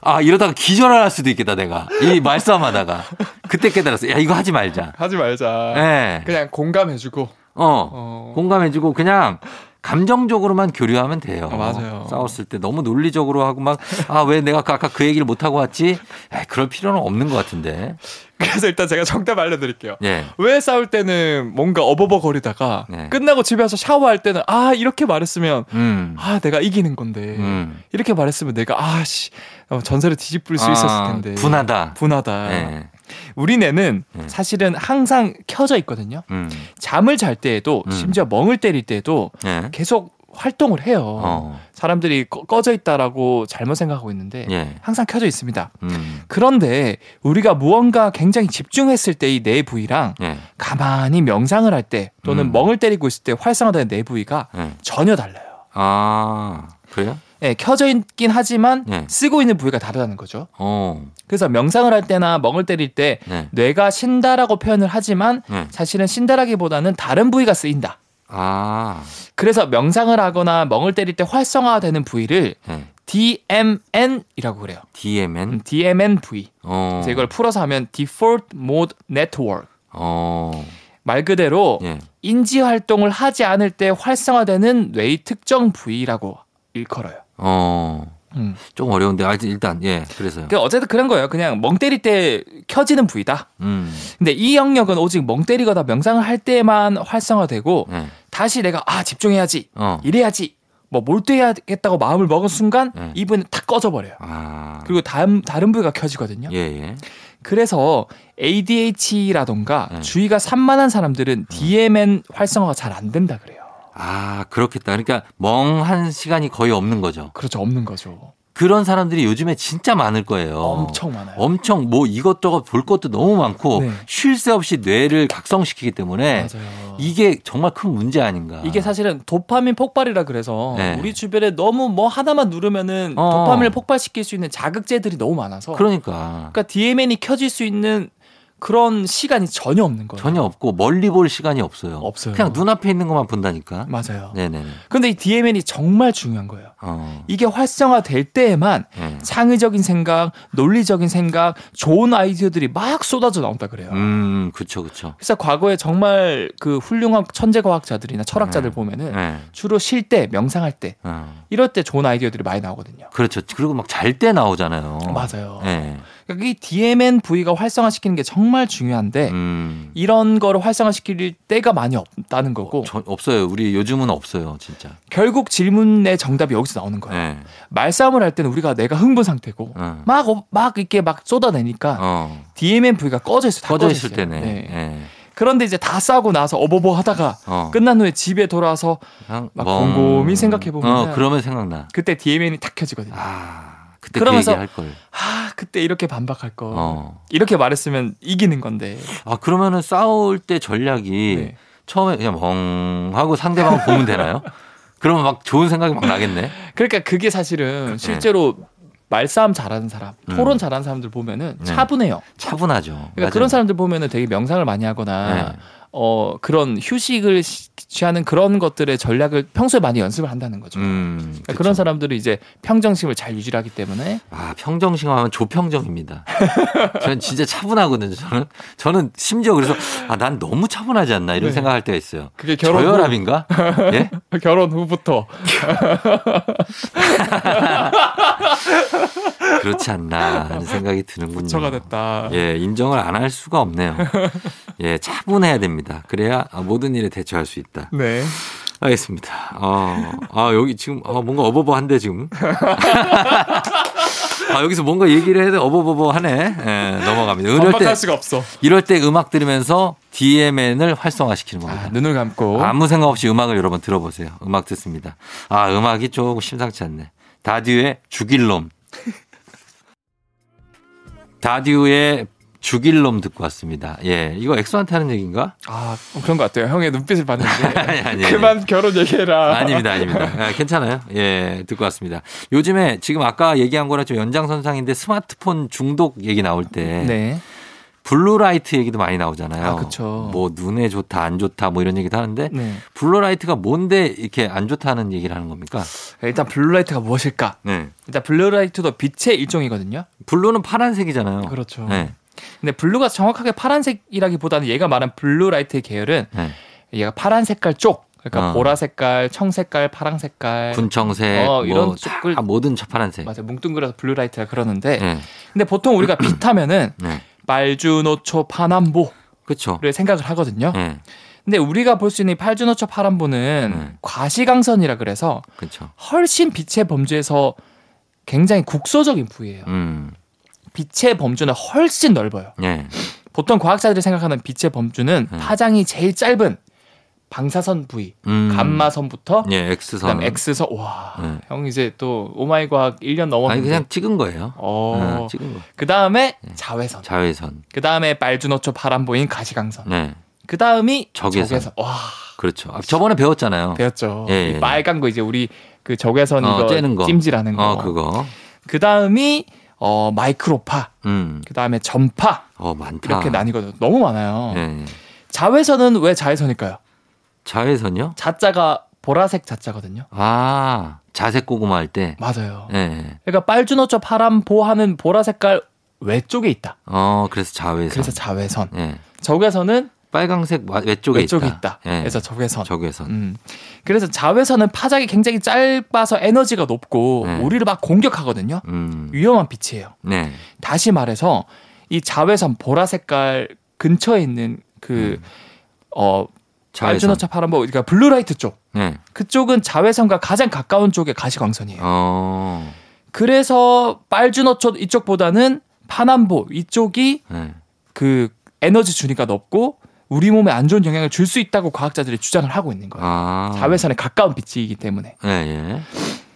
Speaker 1: 아, 이러다가 기절할 수도 있겠다, 내가. 이 말싸움 하다가. 그때 깨달았어요. 야, 이거 하지 말자.
Speaker 4: 하지 말자.
Speaker 1: 예.
Speaker 4: 그냥 공감해주고.
Speaker 1: 어.
Speaker 4: 어.
Speaker 1: 공감해주고 그냥 감정적으로만 교류하면 돼요.
Speaker 4: 아, 맞아요.
Speaker 1: 싸웠을 때 너무 논리적으로 하고 막, 아, 왜 내가 아까 그 얘기를 못 하고 왔지? 야, 그럴 필요는 없는 것 같은데.
Speaker 4: 그래서 일단 제가 정답 알려드릴게요.
Speaker 1: 예.
Speaker 4: 왜 싸울 때는 뭔가 어버버거리다가
Speaker 1: 네.
Speaker 4: 끝나고 집에 와서 샤워할 때는 아 이렇게 말했으면
Speaker 1: 음.
Speaker 4: 아 내가 이기는 건데
Speaker 1: 음.
Speaker 4: 이렇게 말했으면 내가 아씨 어, 전세를 뒤집을 수 있었을
Speaker 1: 아,
Speaker 4: 텐데
Speaker 1: 분하다.
Speaker 4: 분하다.
Speaker 1: 예.
Speaker 4: 우리 뇌는
Speaker 1: 네.
Speaker 4: 사실은 항상 켜져 있거든요.
Speaker 1: 음.
Speaker 4: 잠을 잘 때에도
Speaker 1: 음.
Speaker 4: 심지어 멍을 때릴 때에도
Speaker 1: 예.
Speaker 4: 계속 활동을 해요.
Speaker 1: 어.
Speaker 4: 사람들이 꺼, 꺼져 있다라고 잘못 생각하고 있는데
Speaker 1: 예.
Speaker 4: 항상 켜져 있습니다.
Speaker 1: 음.
Speaker 4: 그런데 우리가 무언가 굉장히 집중했을 때 이 뇌 부위랑
Speaker 1: 예.
Speaker 4: 가만히 명상을 할 때 또는
Speaker 1: 음.
Speaker 4: 멍을 때리고 있을 때 활성화되는 뇌 부위가
Speaker 1: 예.
Speaker 4: 전혀 달라요.
Speaker 1: 아, 그래요?
Speaker 4: 예, 켜져 있긴 하지만
Speaker 1: 예.
Speaker 4: 쓰고 있는 부위가 다르다는 거죠.
Speaker 1: 어.
Speaker 4: 그래서 명상을 할 때나 멍을 때릴 때
Speaker 1: 네.
Speaker 4: 뇌가 쉰다라고 표현을 하지만
Speaker 1: 네.
Speaker 4: 사실은 쉰다라기보다는 다른 부위가 쓰인다.
Speaker 1: 아.
Speaker 4: 그래서 명상을 하거나 멍을 때릴 때 활성화되는 부위를
Speaker 1: 예.
Speaker 4: DMN이라고 그래요.
Speaker 1: DMN.
Speaker 4: 음, DMN 부위.
Speaker 1: 어.
Speaker 4: 그래서 이걸 풀어서 하면 Default Mode Network.
Speaker 1: 어.
Speaker 4: 말 그대로
Speaker 1: 예.
Speaker 4: 인지 활동을 하지 않을 때 활성화되는 뇌의 특정 부위라고 일컬어요.
Speaker 1: 어.
Speaker 4: 음.
Speaker 1: 좀 어려운데 하여튼 일단 예. 그래서요.
Speaker 4: 그 어쨌든 그런 거예요. 그냥 멍 때릴 때 켜지는 부위다.
Speaker 1: 음.
Speaker 4: 근데 이 영역은 오직 멍 때리거나 명상을 할 때만 활성화되고
Speaker 1: 예.
Speaker 4: 다시 내가 아 집중해야지
Speaker 1: 어.
Speaker 4: 이래야지 뭐 몰두해야겠다고 마음을 먹은 순간
Speaker 1: 네.
Speaker 4: 이분은 탁 꺼져버려요.
Speaker 1: 아.
Speaker 4: 그리고 다른 다른 부위가 켜지거든요.
Speaker 1: 예, 예.
Speaker 4: 그래서 ADH라던가
Speaker 1: 네.
Speaker 4: 주의가 산만한 사람들은 DMN 활성화가 잘 안 된다 그래요.
Speaker 1: 아, 그렇겠다. 그러니까 멍한 시간이 거의 없는 거죠.
Speaker 4: 그렇죠 없는 거죠.
Speaker 1: 그런 사람들이 요즘에 진짜 많을 거예요.
Speaker 4: 엄청 많아요.
Speaker 1: 엄청 뭐 이것저것 볼 것도 너무 많고
Speaker 4: 네.
Speaker 1: 쉴새 없이 뇌를 각성시키기 때문에
Speaker 4: 맞아요.
Speaker 1: 이게 정말 큰 문제 아닌가.
Speaker 4: 이게 사실은 도파민 폭발이라 그래서
Speaker 1: 네.
Speaker 4: 우리 주변에 너무 뭐 하나만 누르면은
Speaker 1: 어.
Speaker 4: 도파민을 폭발시킬 수 있는 자극제들이 너무 많아서
Speaker 1: 그러니까
Speaker 4: 그러니까 DMN이 켜질 수 있는 그런 시간이 전혀 없는 거예요.
Speaker 1: 전혀 없고 멀리 볼 시간이 없어요.
Speaker 4: 없어요.
Speaker 1: 그냥 눈앞에 있는 것만 본다니까.
Speaker 4: 맞아요.
Speaker 1: 네네네.
Speaker 4: 근데 이 DMN이 정말 중요한 거예요.
Speaker 1: 어.
Speaker 4: 이게 활성화될 때에만
Speaker 1: 네.
Speaker 4: 창의적인 생각, 논리적인 생각, 좋은 아이디어들이 막 쏟아져 나온다 그래요.
Speaker 1: 음, 그쵸, 그쵸.
Speaker 4: 그래서 과거에 정말 그 훌륭한 천재 과학자들이나 철학자들
Speaker 1: 네.
Speaker 4: 보면은
Speaker 1: 네.
Speaker 4: 주로 쉴 때, 명상할 때
Speaker 1: 어.
Speaker 4: 이럴 때 좋은 아이디어들이 많이 나오거든요.
Speaker 1: 그렇죠. 그리고 막 잘 때 나오잖아요.
Speaker 4: 맞아요.
Speaker 1: 네.
Speaker 4: 그러니까 이 DMN 부위가 활성화시키는 게 정말 중요한데
Speaker 1: 음.
Speaker 4: 이런 거를 활성화시킬 때가 많이 없다는 거고
Speaker 1: 저, 없어요. 우리 요즘은 없어요, 진짜.
Speaker 4: 결국 질문의 정답이 여기서 나오는 거예요.
Speaker 1: 네.
Speaker 4: 말싸움을 할 때는 우리가 내가 흥분 상태고
Speaker 1: 어.
Speaker 4: 막, 어- 막 이렇게 막 쏟아내니까
Speaker 1: 어.
Speaker 4: DMN 부위가 꺼져 있어. 다
Speaker 1: 꺼져
Speaker 4: 꺼져
Speaker 1: 있을
Speaker 4: 있어요.
Speaker 1: 때네.
Speaker 4: 네.
Speaker 1: 네.
Speaker 4: 그런데 이제 다 싸고 나서 어버버 하다가
Speaker 1: 어.
Speaker 4: 끝난 후에 집에 돌아와서 막
Speaker 1: 멍.
Speaker 4: 곰곰이 생각해 보면은
Speaker 1: 어, 그러면 생각나.
Speaker 4: 그때 DMN이 탁 켜지거든요. 아,
Speaker 1: 아, 그때
Speaker 4: 그러면서-
Speaker 1: 그 얘기 할 걸.
Speaker 4: 그때 이렇게 반박할 거.
Speaker 1: 어.
Speaker 4: 이렇게 말했으면 이기는 건데.
Speaker 1: 아, 그러면은 싸울 때 전략이
Speaker 4: 네.
Speaker 1: 처음에 그냥 멍 하고 상대방 보면 되나요? 그러면 막 좋은 생각이 막 나겠네.
Speaker 4: 그러니까 그게 사실은 실제로 말싸움 잘하는 사람,
Speaker 1: 음.
Speaker 4: 토론 잘하는 사람들 보면은
Speaker 1: 네.
Speaker 4: 차분해요.
Speaker 1: 차분하죠.
Speaker 4: 그러니까
Speaker 1: 맞아요.
Speaker 4: 그런 사람들 보면은 되게 명상을 많이 하거나
Speaker 1: 네.
Speaker 4: 어 그런 휴식을 시- 취하는 그런 것들의 전략을 평소에 많이 연습을 한다는 거죠.
Speaker 1: 음,
Speaker 4: 그러니까. 그런 사람들이 이제 평정심을 잘 유지하기 때문에
Speaker 1: 아, 평정심 하면 조평정입니다. 저는 진짜 차분하거든요. 저는 저는 심지어 그래서 아, 난 너무 차분하지 않나 이런
Speaker 4: 네.
Speaker 1: 생각할 때가 있어요.
Speaker 4: 그게 결혼 후,
Speaker 1: 저혈압인가? 예?
Speaker 4: 결혼 후부터
Speaker 1: 그렇지 않나 하는 생각이 드는군요.
Speaker 4: 부처가 됐다.
Speaker 1: 예, 인정을 안 할 수가 없네요. 예, 차분해야 됩니다. 그래야 모든 일에 대처할 수 있다.
Speaker 4: 네.
Speaker 1: 알겠습니다. 어, 아, 여기 지금 아, 뭔가 어버버한데 지금. 아, 여기서 뭔가 얘기를 해야 돼. 어버버버 하네. 예, 넘어갑니다. 이럴 때,
Speaker 4: 수가 없어.
Speaker 1: 이럴 때 음악 들으면서 DMN을 활성화시키는 겁니다.
Speaker 4: 아, 눈을 감고
Speaker 1: 아무 생각 없이 음악을 여러분 들어보세요. 음악 듣습니다. 아, 음악이 조금 심상치 않네. 다듀의 죽일 놈. 다듀의 죽일 놈 듣고 왔습니다. 예. 이거 엑소한테 하는 얘기인가?
Speaker 4: 아 그런 것 같아요. 형의 눈빛을 봤는데
Speaker 1: 아니, 아니.
Speaker 4: 그만 결혼 얘기해라.
Speaker 1: 아닙니다, 아닙니다. 아, 괜찮아요. 예, 듣고 왔습니다. 요즘에 지금 아까 얘기한 거랑 좀 연장선상인데 스마트폰 중독 얘기 나올 때
Speaker 4: 네.
Speaker 1: 블루라이트 얘기도 많이 나오잖아요.
Speaker 4: 아, 그쵸.
Speaker 1: 뭐 눈에 좋다, 안 좋다 뭐 이런 얘기도 하는데
Speaker 4: 네.
Speaker 1: 블루라이트가 뭔데 이렇게 안 좋다는 얘기를 하는 겁니까?
Speaker 4: 일단 블루라이트가 무엇일까?
Speaker 1: 네.
Speaker 4: 일단 블루라이트도 빛의 일종이거든요.
Speaker 1: 블루는 파란색이잖아요.
Speaker 4: 그렇죠.
Speaker 1: 네.
Speaker 4: 근데 블루가 정확하게 파란색이라기보다는 얘가 말한 블루라이트의 계열은
Speaker 1: 네.
Speaker 4: 얘가 파란 색깔 쪽 그러니까
Speaker 1: 어.
Speaker 4: 보라 색깔, 청 색깔, 파랑 색깔.
Speaker 1: 군청색
Speaker 4: 어, 이런
Speaker 1: 뭐
Speaker 4: 쪽을-
Speaker 1: 다 모든 저 파란색.
Speaker 4: 맞아 뭉뚱그려서 블루라이트라 그러는데
Speaker 1: 네.
Speaker 4: 근데 보통 우리가 빛하면은
Speaker 1: 네.
Speaker 4: 빨주노초 파남보를
Speaker 1: 그렇죠.
Speaker 4: 생각을 하거든요.
Speaker 1: 네.
Speaker 4: 근데 우리가 볼 수 있는 이 팔주노초 파남보는
Speaker 1: 네.
Speaker 4: 과시광선이라 그래서
Speaker 1: 그렇죠.
Speaker 4: 훨씬 빛의 범주에서 굉장히 국소적인 부위예요.
Speaker 1: 음.
Speaker 4: 빛의 범주는 훨씬 넓어요.
Speaker 1: 네.
Speaker 4: 보통 과학자들이 생각하는 빛의 범주는
Speaker 1: 음.
Speaker 4: 파장이 제일 짧은 방사선 부위,
Speaker 1: 음.
Speaker 4: 감마선부터
Speaker 1: 예, X선.
Speaker 4: 그다음 X선. 와,
Speaker 1: 네.
Speaker 4: 형 이제 또 오마이 과학 1년 넘었는데.
Speaker 1: 아니 그냥 찍은 거예요.
Speaker 4: 어.
Speaker 1: 네, 찍은 거.
Speaker 4: 그다음에 자외선.
Speaker 1: 자외선.
Speaker 4: 그다음에 빨주노초 파란 보인 가시광선.
Speaker 1: 네.
Speaker 4: 그다음이
Speaker 1: 적외선.
Speaker 4: 와,
Speaker 1: 그렇죠. 아, 저번에 배웠잖아요.
Speaker 4: 배웠죠.
Speaker 1: 예,
Speaker 4: 이
Speaker 1: 예.
Speaker 4: 빨간 거 이제 우리 그 적외선
Speaker 1: 어,
Speaker 4: 이거
Speaker 1: 거.
Speaker 4: 찜질하는 거.
Speaker 1: 어, 그거.
Speaker 4: 그다음이 어 마이크로파.
Speaker 1: 음.
Speaker 4: 그다음에 전파.
Speaker 1: 어, 많다.
Speaker 4: 이렇게 나뉘거든요. 너무 많아요.
Speaker 1: 네.
Speaker 4: 자외선은 왜 자외선일까요?
Speaker 1: 자외선요?
Speaker 4: 자자가 보라색 자자거든요.
Speaker 1: 아, 자색 고구마 할 때.
Speaker 4: 맞아요.
Speaker 1: 네.
Speaker 4: 그러니까 빨주노초 파란보 하는 보라 색깔 외쪽에 있다.
Speaker 1: 어, 그래서 자외선.
Speaker 4: 그래서 자외선.
Speaker 1: 네.
Speaker 4: 적외선은
Speaker 1: 빨강색 와- 외쪽에,
Speaker 4: 외쪽에
Speaker 1: 있다.
Speaker 4: 있다.
Speaker 1: 예.
Speaker 4: 그래서 적외선.
Speaker 1: 적외선.
Speaker 4: 음. 그래서 자외선은 파장이 굉장히 짧아서 에너지가 높고
Speaker 1: 네.
Speaker 4: 우리를 막 공격하거든요.
Speaker 1: 음.
Speaker 4: 위험한 빛이에요.
Speaker 1: 네.
Speaker 4: 다시 말해서 이 자외선 보라 색깔 근처에 있는 그
Speaker 1: 음.
Speaker 4: 어, 빨주노초 파남보 그러니까 블루라이트 쪽
Speaker 1: 네.
Speaker 4: 그쪽은 자외선과 가장 가까운 쪽에 가시광선이에요.
Speaker 1: 어.
Speaker 4: 그래서 빨주노초 이쪽보다는 파남보 이쪽이
Speaker 1: 네.
Speaker 4: 그 에너지 준위가 높고 우리 몸에 안 좋은 영향을 줄 수 있다고 과학자들이 주장을 하고 있는 거예요.
Speaker 1: 아.
Speaker 4: 자외선에 가까운 빛이기 때문에.
Speaker 1: 예, 예.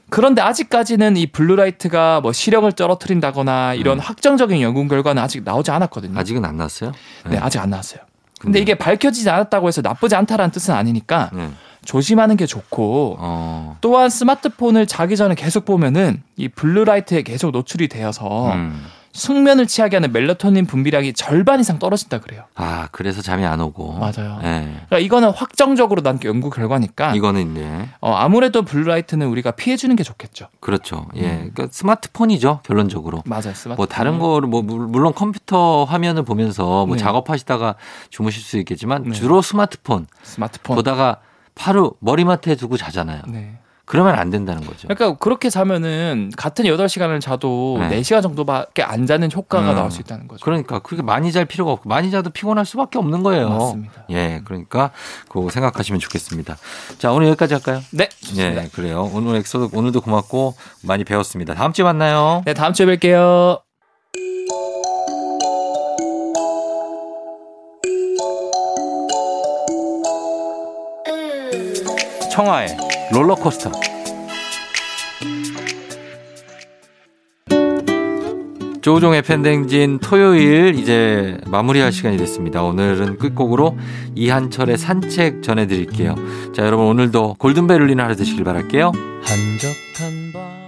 Speaker 4: 그런데 아직까지는 이 블루라이트가 뭐 시력을 떨어뜨린다거나 이런
Speaker 1: 음.
Speaker 4: 확정적인 연구 결과는 아직 나오지 않았거든요.
Speaker 1: 아직은 안 났어요?
Speaker 4: 네, 아직 안 나왔어요. 근데 이게 밝혀지지 않았다고 해서 나쁘지 않다라는 뜻은 아니니까
Speaker 1: 네.
Speaker 4: 조심하는 게 좋고
Speaker 1: 어.
Speaker 4: 또한 스마트폰을 자기 전에 계속 보면은 이 블루라이트에 계속 노출이 되어서
Speaker 1: 음.
Speaker 4: 숙면을 취하게 하는 멜라토닌 분비량이 절반 이상 떨어진다 그래요.
Speaker 1: 아, 그래서 잠이 안 오고.
Speaker 4: 맞아요.
Speaker 1: 예.
Speaker 4: 그러니까 이거는 확정적으로 난 연구 결과니까
Speaker 1: 이거는 이제
Speaker 4: 어, 아무래도 블루라이트는 우리가 피해 주는 게 좋겠죠.
Speaker 1: 그렇죠. 예.
Speaker 4: 음.
Speaker 1: 그러니까 스마트폰이죠, 결론적으로.
Speaker 4: 맞아요. 스마트폰.
Speaker 1: 뭐 다른 거를 뭐 물- 물론 컴퓨터 화면을 보면서 뭐
Speaker 4: 네.
Speaker 1: 작업하시다가 주무실 수 있겠지만
Speaker 4: 네.
Speaker 1: 주로 스마트폰
Speaker 4: 스마트폰.
Speaker 1: 보다가 바로 머리맡에 두고 자잖아요.
Speaker 4: 네.
Speaker 1: 그러면 안 된다는 거죠.
Speaker 4: 그러니까 그렇게 자면은 같은 8시간을 자도
Speaker 1: 네.
Speaker 4: 4시간 정도밖에 안 자는 효과가
Speaker 1: 음.
Speaker 4: 나올 수 있다는 거죠.
Speaker 1: 그러니까 그렇게 많이 잘 필요가 없고 많이 자도 피곤할 수밖에 없는 거예요.
Speaker 4: 맞습니다.
Speaker 1: 예, 그러니까 그거 생각하시면 좋겠습니다. 자, 오늘 여기까지 할까요?
Speaker 4: 네. 좋습니다.
Speaker 1: 예, 그래요. 오늘 엑소드 오늘도 고맙고 많이 배웠습니다. 다음 주에 만나요.
Speaker 4: 네, 다음 주에 뵐게요.
Speaker 1: 청하의 롤러코스터. 조종의 팬댕진 토요일 이제 마무리할 시간이 됐습니다. 오늘은 끝곡으로 이한철의 산책 전해드릴게요. 자, 여러분 오늘도 골든벨 울리는 하루 되시길 바랄게요.
Speaker 5: 한적한 밤